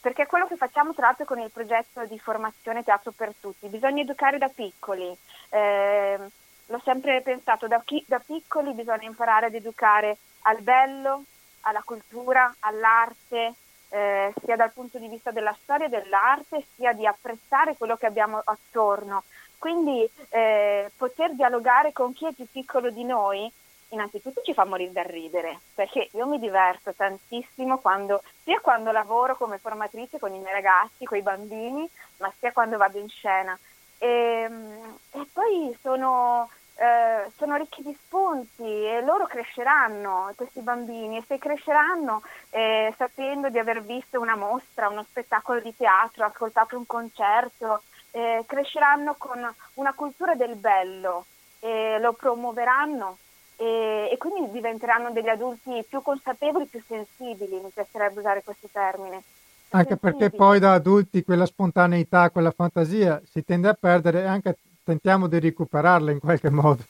perché è quello che facciamo tra l'altro con il progetto di formazione Teatro per Tutti, bisogna educare da piccoli, eh, l'ho sempre pensato, da, chi, da piccoli bisogna imparare ad educare al bello, alla cultura, all'arte, eh, sia dal punto di vista della storia dell'arte, sia di apprezzare quello che abbiamo attorno. Quindi eh, poter dialogare con chi è più piccolo di noi innanzitutto ci fa morire da ridere, perché io mi diverto tantissimo quando, sia quando lavoro come formatrice con i miei ragazzi, con i bambini, ma sia quando vado in scena. E, ehm, e poi sono, eh, sono, ricchi di spunti e loro cresceranno, questi bambini, e se cresceranno eh, sapendo di aver visto una mostra, uno spettacolo di teatro, ascoltato un concerto, eh, cresceranno con una cultura del bello e lo promuoveranno e, e, quindi diventeranno degli adulti più consapevoli, più sensibili, mi piacerebbe usare questo termine. Anche perché poi da adulti quella spontaneità, quella fantasia si tende a perdere e anche tentiamo di recuperarla in qualche modo.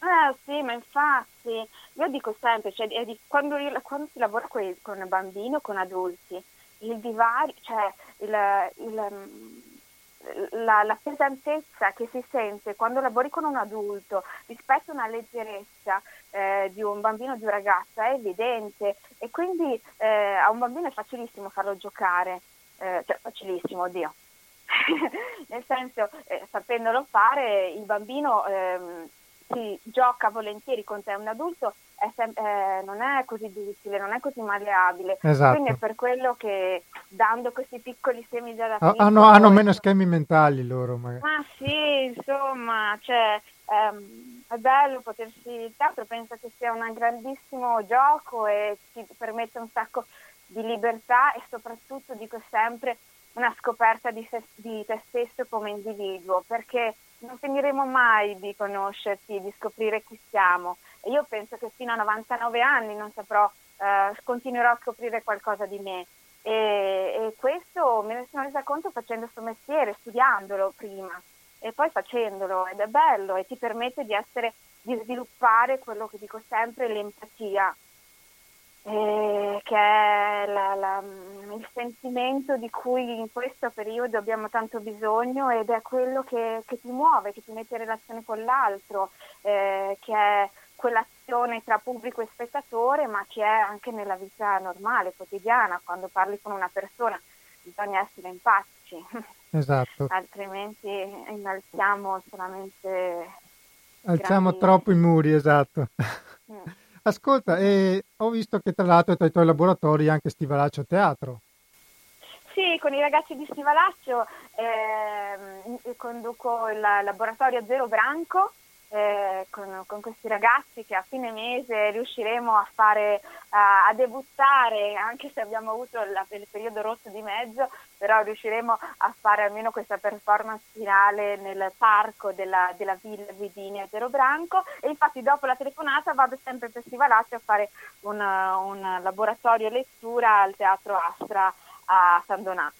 Eh sì, ma infatti, io dico sempre, cioè, di, quando, quando, si lavora con, con bambini o con adulti, il divario, cioè il, il la, la, pesantezza che si sente quando lavori con un adulto rispetto a una leggerezza eh, di un bambino o di un ragazzo è evidente e quindi eh, a un bambino è facilissimo farlo giocare, eh, cioè facilissimo, oddio. Nel senso, eh, sapendolo fare, il bambino si gioca volentieri con te, un adulto è sem- eh, non è così difficile, non è così maleabile. Esatto. Quindi è per quello che dando questi piccoli semi già da piccolo... Hanno, hanno meno schemi mentali loro magari. Ah sì, insomma, cioè, ehm, è bello potersi... Il teatro penso che sia un grandissimo gioco e ti permette un sacco di libertà e soprattutto, dico sempre, una scoperta di, se, di te stesso come individuo, perché non finiremo mai di conoscerti, di scoprire chi siamo. E io penso che fino a 99 anni non saprò, eh, continuerò a scoprire qualcosa di me. E, e, questo me ne sono resa conto facendo questo mestiere, studiandolo prima. e poi facendolo ed è bello e ti permette di essere, di sviluppare quello che dico sempre, l'empatia, eh, che è sentimento di cui in questo periodo abbiamo tanto bisogno ed è quello che, che ti muove, che ti mette in relazione con l'altro, eh, che è quell'azione tra pubblico e spettatore, ma che è anche nella vita normale, quotidiana, quando parli con una persona, bisogna essere empatici. Esatto. Altrimenti innalziamo solamente... Alziamo grandi... troppo i muri, esatto. Mm. Ascolta, eh, ho visto che tra l'altro tra i tuoi laboratori anche Stivalaccio Teatro. Sì, con i ragazzi di Stivalaccio eh, conduco il laboratorio Zero Branco eh, con, con, questi ragazzi che a fine mese riusciremo a fare a, a debuttare, anche se abbiamo avuto la, il periodo rosso di mezzo, però riusciremo a fare almeno questa performance finale nel parco della, della Villa Vidini a Zero Branco. E infatti dopo la telefonata vado sempre per Stivalaccio a fare un, un laboratorio lettura al Teatro Astra a San Donato.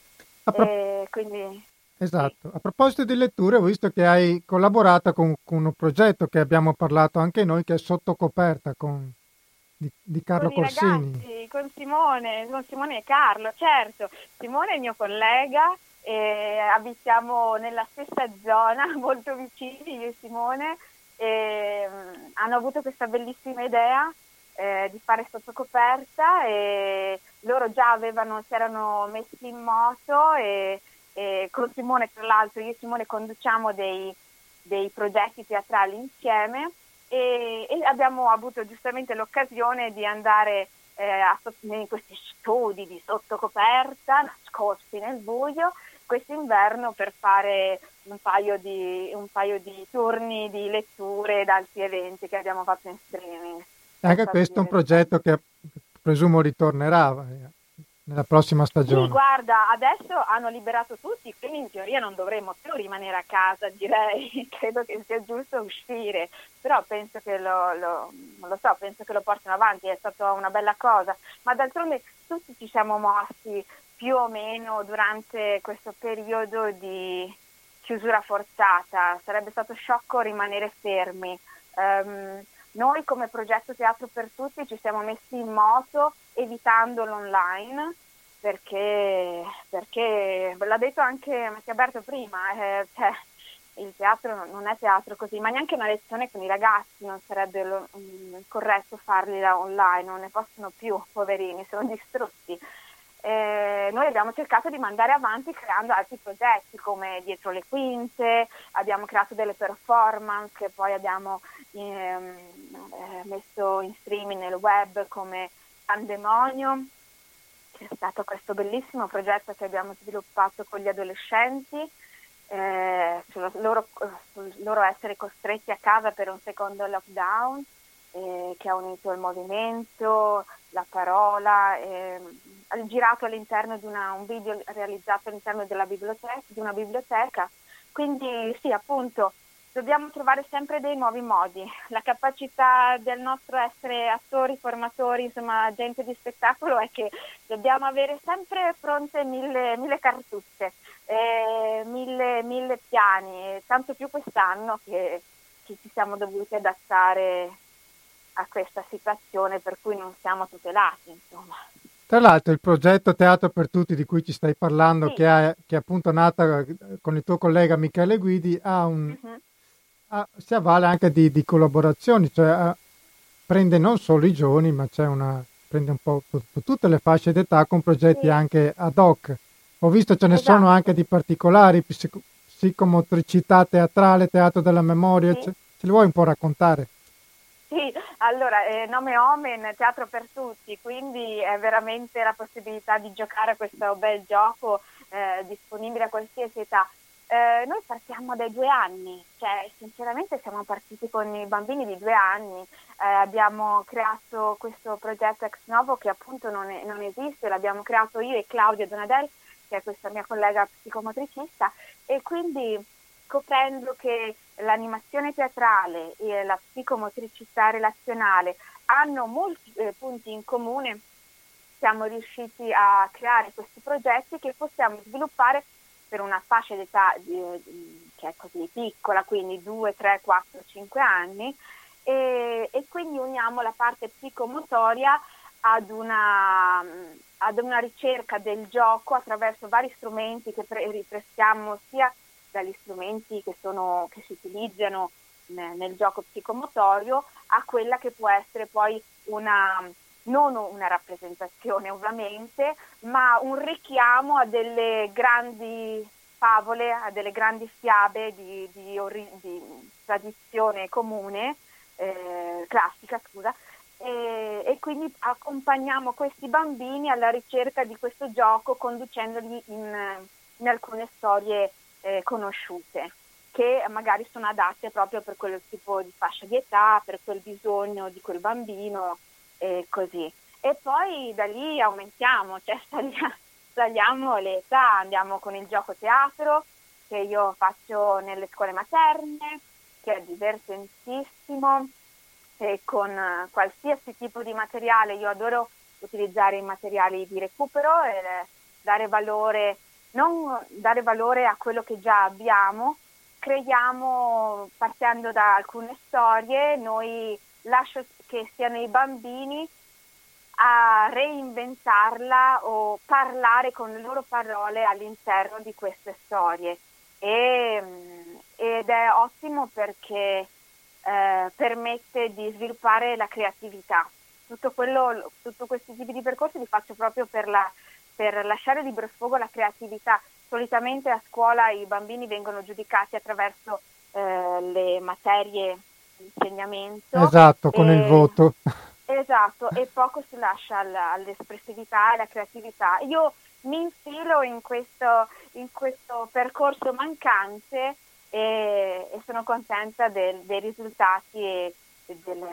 Pro- quindi Esatto. A proposito di letture, ho visto che hai collaborato con, con, un progetto che abbiamo parlato anche noi, che è Sotto coperta con, di, di Carlo con Corsini. Ragazzi, con Simone, con Simone e Carlo, certo. Simone è il mio collega, e abitiamo nella stessa zona, molto vicini, io e Simone, e um, hanno avuto questa bellissima idea eh, di fare sotto coperta e loro già avevano, si erano messi in moto e eh, con Simone, tra l'altro, io e Simone conduciamo dei, dei progetti teatrali insieme e, e, abbiamo avuto giustamente l'occasione di andare eh, a, in questi studi di sottocoperta, nascosti nel buio, quest'inverno per fare un paio, di, un paio di turni di letture ed altri eventi che abbiamo fatto in streaming. Anche questo è un progetto che presumo ritornerà nella prossima stagione. Sì, guarda, adesso hanno liberato tutti, quindi in teoria non dovremmo più rimanere a casa, direi, credo che sia giusto uscire, però penso che lo, lo, non lo so, penso che lo portino avanti, è stata una bella cosa, ma d'altronde tutti ci siamo mossi più o meno durante questo periodo di chiusura forzata, sarebbe stato sciocco rimanere fermi. Um, noi come progetto Teatro per Tutti ci siamo messi in moto evitando l'online perché, perché l'ha detto anche Mattia Berto prima, eh, cioè, il teatro non è teatro così, ma neanche una lezione con i ragazzi non sarebbe lo, um, corretto farli online, non ne possono più, poverini, sono distrutti. Eh, noi abbiamo cercato di mandare avanti creando altri progetti come Dietro le Quinte, abbiamo creato delle performance che poi abbiamo ehm, eh, messo in streaming nel web come Pandemonio, è stato questo bellissimo progetto che abbiamo sviluppato con gli adolescenti eh, sul, loro, sul loro essere costretti a casa per un secondo lockdown, eh, che ha unito il movimento, la parola, eh, girato all'interno di una, un video realizzato all'interno biblioteca, di una biblioteca. Quindi sì, appunto, dobbiamo trovare sempre dei nuovi modi. La capacità del nostro essere attori, formatori, insomma, gente di spettacolo è che dobbiamo avere sempre pronte mille, mille cartucce, eh, mille, mille, piani, tanto più quest'anno che ci siamo dovuti adattare a questa situazione per cui non siamo tutelati. Insomma. Tra l'altro il progetto Teatro per Tutti di cui ci stai parlando, sì. che, è, che, è, appunto nata con il tuo collega Michele Guidi, ha un, uh-huh ah, si avvale anche di, di collaborazioni, cioè ah, prende non solo i giovani, ma c'è una, prende un po' tutte le fasce d'età con progetti sì. anche ad hoc. Ho visto ce ne esatto. sono anche di particolari, psico- psicomotricità teatrale, teatro della memoria, sì. ce, ce li vuoi un po' raccontare? Sì, allora, eh, nome Omen, teatro per tutti, quindi è veramente la possibilità di giocare a questo bel gioco eh, disponibile a qualsiasi età. Eh, noi partiamo dai due anni, cioè sinceramente siamo partiti con i bambini di due anni, eh, abbiamo creato questo progetto ex novo che appunto non, è, non, esiste, l'abbiamo creato io e Claudia Donadel, che è questa mia collega psicomotricista, e quindi scoprendo che l'animazione teatrale e la psicomotricità relazionale hanno molti eh, punti in comune, siamo riusciti a creare questi progetti che possiamo sviluppare per una fascia d'età di, che è così piccola, quindi 2, 3, 4, 5 anni, e, e quindi uniamo la parte psicomotoria ad una, ad una, ricerca del gioco attraverso vari strumenti che pre- riprestiamo sia dagli strumenti che, sono, che si utilizzano nel, nel gioco psicomotorio a quella che può essere poi una, non una rappresentazione ovviamente, ma un richiamo a delle grandi favole, a delle grandi fiabe di, di, ori- di tradizione comune, eh, classica, scusa, e, e, quindi accompagniamo questi bambini alla ricerca di questo gioco conducendoli in, in alcune storie eh, conosciute che magari sono adatte proprio per quel tipo di fascia di età, per quel bisogno di quel bambino e così. E poi da lì aumentiamo, cioè saliamo le età, andiamo con il gioco teatro che io faccio nelle scuole materne, che è divertentissimo, e con qualsiasi tipo di materiale, io adoro utilizzare i materiali di recupero e dare valore, non dare valore a quello che già abbiamo, creiamo partendo da alcune storie, noi lascio che siano i bambini a reinventarla o parlare con le loro parole all'interno di queste storie. E, ed è ottimo perché eh, permette di sviluppare la creatività. Tutto, quello, tutto questi tipi di percorsi li faccio proprio per, la, per lasciare libero sfogo alla creatività. Solitamente a scuola i bambini vengono giudicati attraverso eh, le materie di insegnamento. Esatto, con e, il voto. Esatto, e poco si lascia all'espressività e alla creatività. Io mi infilo in questo, in questo percorso mancante e, e sono contenta del, dei risultati e, e del,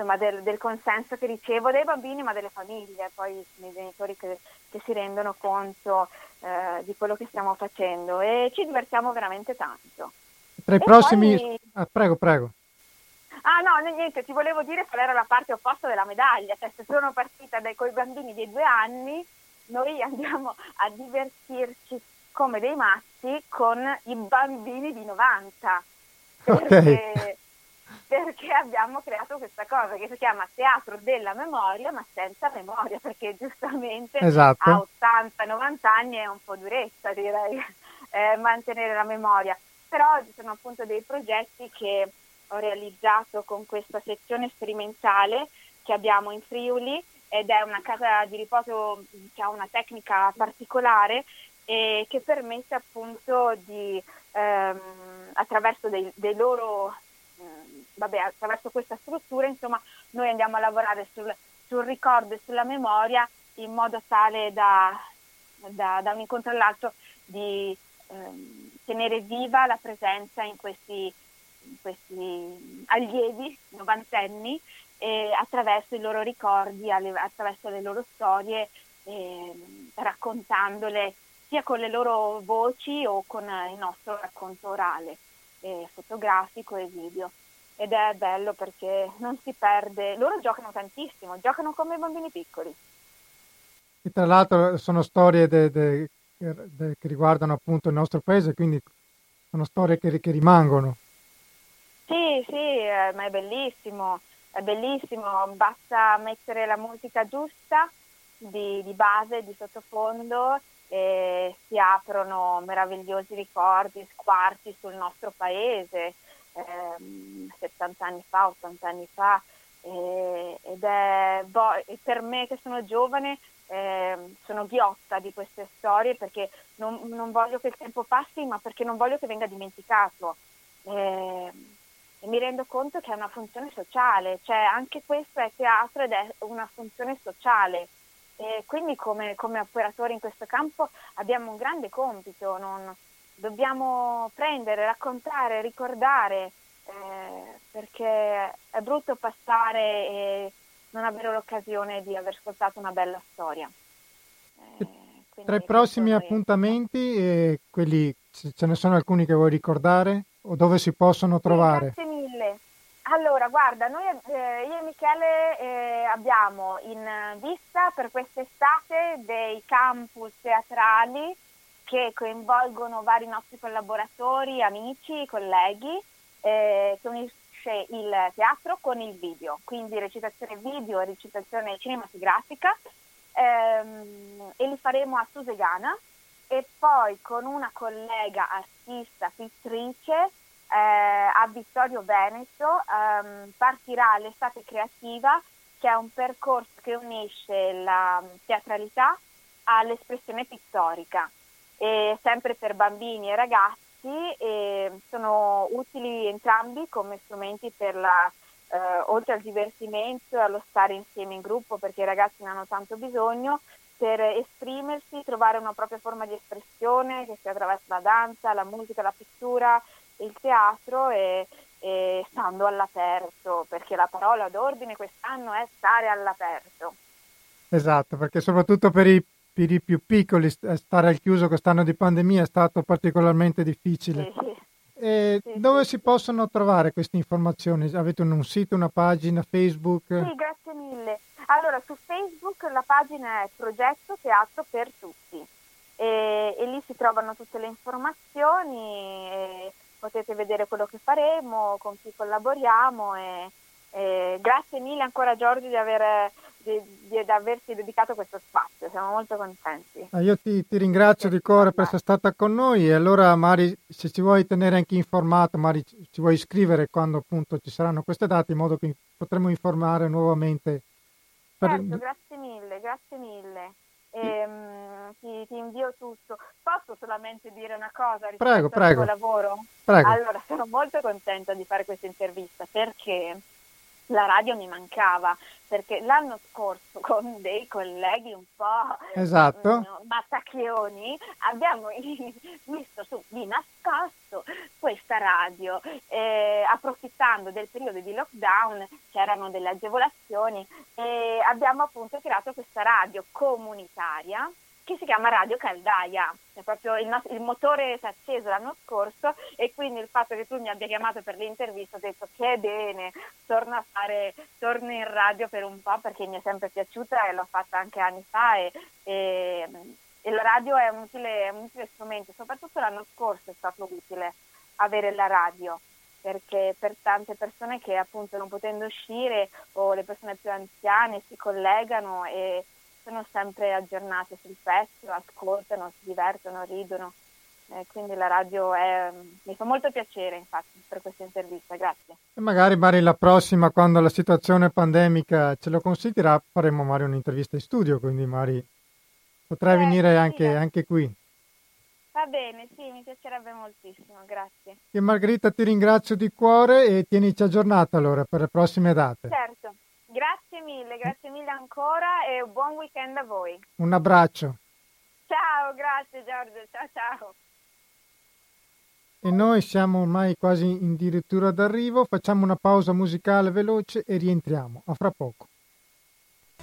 insomma, del, del, consenso che ricevo dai bambini ma delle famiglie, poi dei genitori che, che si rendono conto eh, di quello che stiamo facendo e ci divertiamo veramente tanto. Tra i e prossimi... Poi... Ah, prego, prego. Ah no, niente, ti volevo dire qual era la parte opposta della medaglia, cioè se sono partita dai coi bambini di due anni, noi andiamo a divertirsi come dei matti con i bambini di 90. Perché, okay. perché abbiamo creato questa cosa che si chiama teatro della memoria, ma senza memoria, perché giustamente esatto. a 80-90 anni è un po' durezza, direi, eh, mantenere la memoria. Però ci sono appunto dei progetti che ho realizzato con questa sezione sperimentale che abbiamo in Friuli ed è una casa di riposo che ha una tecnica particolare e che permette appunto di ehm, attraverso dei, dei loro vabbè, attraverso questa struttura insomma noi andiamo a lavorare sul, sul ricordo e sulla memoria in modo tale da, da, da un incontro all'altro di ehm, tenere viva la presenza in questi, in questi allievi novantenni eh, attraverso i loro ricordi, attraverso le loro storie, eh, raccontandole sia con le loro voci o con il nostro racconto orale, eh, fotografico e video. Ed è bello perché non si perde, loro giocano tantissimo, giocano come i bambini piccoli. E tra l'altro sono storie de, de, de, che riguardano appunto il nostro paese, quindi sono storie che, che rimangono. Sì, sì, eh, ma è bellissimo, è bellissimo, basta mettere la musica giusta di, di base, di sottofondo e si aprono meravigliosi ricordi, squarci sul nostro paese, ehm, 70 anni fa, 80 anni fa, eh, ed è boh, per me che sono giovane eh, sono ghiotta di queste storie perché non, non, voglio che il tempo passi, ma perché non voglio che venga dimenticato. Eh, e mi rendo conto che è una funzione sociale, cioè anche questo è teatro ed è una funzione sociale. E quindi come, come operatori in questo campo abbiamo un grande compito, non, dobbiamo prendere, raccontare, ricordare, eh, perché è brutto passare e non avere l'occasione di aver ascoltato una bella storia. Eh, Tra i prossimi appuntamenti, eh, quelli, ce ne sono alcuni che vuoi ricordare o dove si possono trovare? Sì, allora, guarda, noi, eh, io e Michele eh, abbiamo in vista per quest'estate dei campus teatrali che coinvolgono vari nostri collaboratori, amici, colleghi, eh, che unisce il teatro con il video, quindi recitazione video e recitazione cinematografica ehm, e li faremo a Susegana. E poi con una collega artista, pittrice eh, a Vittorio Veneto ehm, partirà l'estate creativa che è un percorso che unisce la teatralità all'espressione pittorica, e sempre per bambini e ragazzi e sono utili entrambi come strumenti per la, eh, oltre al divertimento e allo stare insieme in gruppo perché i ragazzi ne hanno tanto bisogno per esprimersi, trovare una propria forma di espressione che sia attraverso la danza, la musica, la pittura, il teatro e, e stando all'aperto, perché la parola d'ordine quest'anno è stare all'aperto. Esatto, perché soprattutto per i, per i più piccoli stare al chiuso quest'anno di pandemia è stato particolarmente difficile. Sì, sì. Sì, dove si possono trovare queste informazioni? Avete un, un sito, una pagina, Facebook? Sì, grazie mille. Allora, su Facebook la pagina è Progetto Teatro per Tutti e, e lì si trovano tutte le informazioni, potete vedere quello che faremo, con chi collaboriamo e, e grazie mille ancora Giorgio di, aver, di, di, averti dedicato questo spazio, siamo molto contenti. Ah, io ti, ti ringrazio di cuore per essere stata con noi e allora Mari se ci vuoi tenere anche informato, Mari ci vuoi scrivere quando appunto ci saranno queste date in modo che potremo informare nuovamente Certo, grazie mille, grazie mille. Ehm, ti, ti, invio tutto. Posso solamente dire una cosa rispetto prego, al prego. tuo lavoro? Prego. Allora, sono molto contenta di fare questa intervista perché la radio mi mancava perché l'anno scorso con dei colleghi un po' esatto. Mm, mattacchioni abbiamo visto su di nascosto questa radio eh, approfittando del periodo di lockdown c'erano delle agevolazioni e abbiamo appunto creato questa radio comunitaria che si chiama Radio Caldaia, è il, nostro, il, motore si è acceso l'anno scorso e quindi il fatto che tu mi abbia chiamato per l'intervista ho detto che bene, torno a fare, torno in radio per un po' perché mi è sempre piaciuta e l'ho fatta anche anni fa e, e, e la radio è un, utile, è un utile strumento, soprattutto l'anno scorso è stato utile avere la radio perché per tante persone che appunto non potendo uscire o le persone più anziane si collegano e sono sempre aggiornate sul pezzo, ascoltano, si divertono, ridono. Eh, quindi la radio è, mi fa molto piacere infatti per questa intervista, grazie. E magari Mari la prossima quando la situazione pandemica ce lo consentirà faremo Mari un'intervista in studio, quindi Mari potrai eh, venire anche, sì, anche, qui. Va bene, sì, mi piacerebbe moltissimo, grazie. E Margherita ti ringrazio di cuore e tienici aggiornata allora per le prossime date. Certo. Grazie mille, grazie mille ancora e buon weekend a voi. Un abbraccio. Ciao, grazie Giorgio, ciao ciao. E noi siamo ormai quasi in dirittura d'arrivo, facciamo una pausa musicale veloce e rientriamo. A fra poco.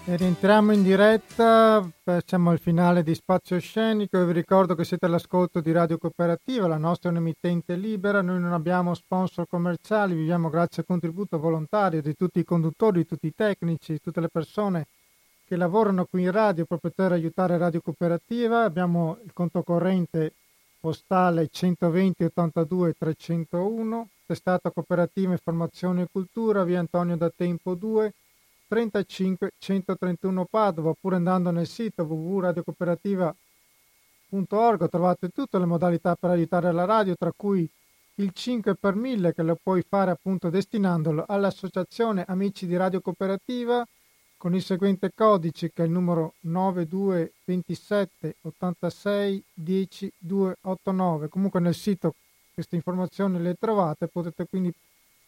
E rientriamo in diretta, siamo al finale di Spazio Scenico. Vi ricordo che siete all'ascolto di Radio Cooperativa, la nostra è un'emittente libera, noi non abbiamo sponsor commerciali, viviamo grazie al contributo volontario di tutti i conduttori, di tutti i tecnici, di tutte le persone che lavorano qui in radio per aiutare Radio Cooperativa, abbiamo il conto corrente postale 120 82 301, testata cooperativa informazione e cultura, via Antonio da Tempo 2, 35 131 Padova oppure andando nel sito www.radiocooperativa.org trovate tutte le modalità per aiutare la radio tra cui il 5 per 1000 che lo puoi fare appunto destinandolo all'associazione Amici di Radio Cooperativa con il seguente codice che è il numero 9227 86 10 289 comunque nel sito queste informazioni le trovate potete quindi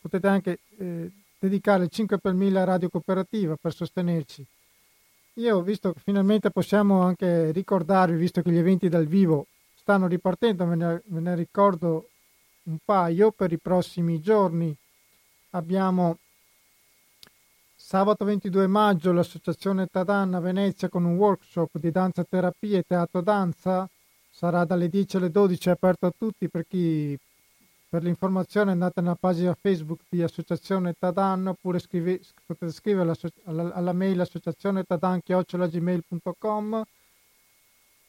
potete anche eh, dedicare il 5 per 1000 a Radio Cooperativa per sostenerci. Io ho visto che finalmente possiamo anche ricordarvi, visto che gli eventi dal vivo stanno ripartendo, ve ne, ne ricordo un paio per i prossimi giorni. Abbiamo sabato 22 maggio l'associazione Tadanna Venezia con un workshop di danza terapia e teatro danza. Sarà dalle 10 alle 12 aperto a tutti per chi per l'informazione andate nella pagina Facebook di Associazione Tadan oppure scrive, potete scrivere alla, alla mail associazione tadan-gmail.com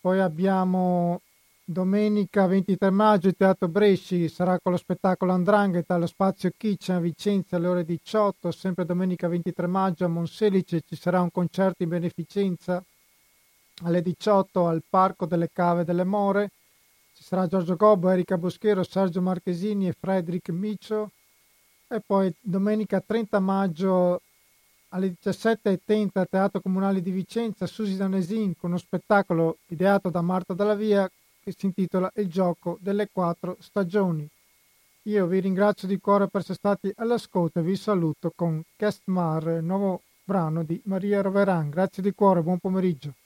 Poi abbiamo domenica 23 maggio il Teatro Bresci sarà con lo spettacolo Andrangheta allo spazio Kitchen a Vicenza alle ore 18, sempre domenica 23 maggio a Monselice ci sarà un concerto in beneficenza alle 18 al Parco delle Cave delle More, sarà Giorgio Gobbo, Erika Boschero, Sergio Marchesini e Frederic Micio e poi domenica 30 maggio alle 17.30 al Teatro Comunale di Vicenza Susi Danesin con uno spettacolo ideato da Marta Dalla Via che si intitola Il gioco delle quattro stagioni. Io vi ringrazio di cuore per essere stati all'ascolto e vi saluto con Mar, nuovo brano di Maria Roveran. Grazie di cuore, buon pomeriggio.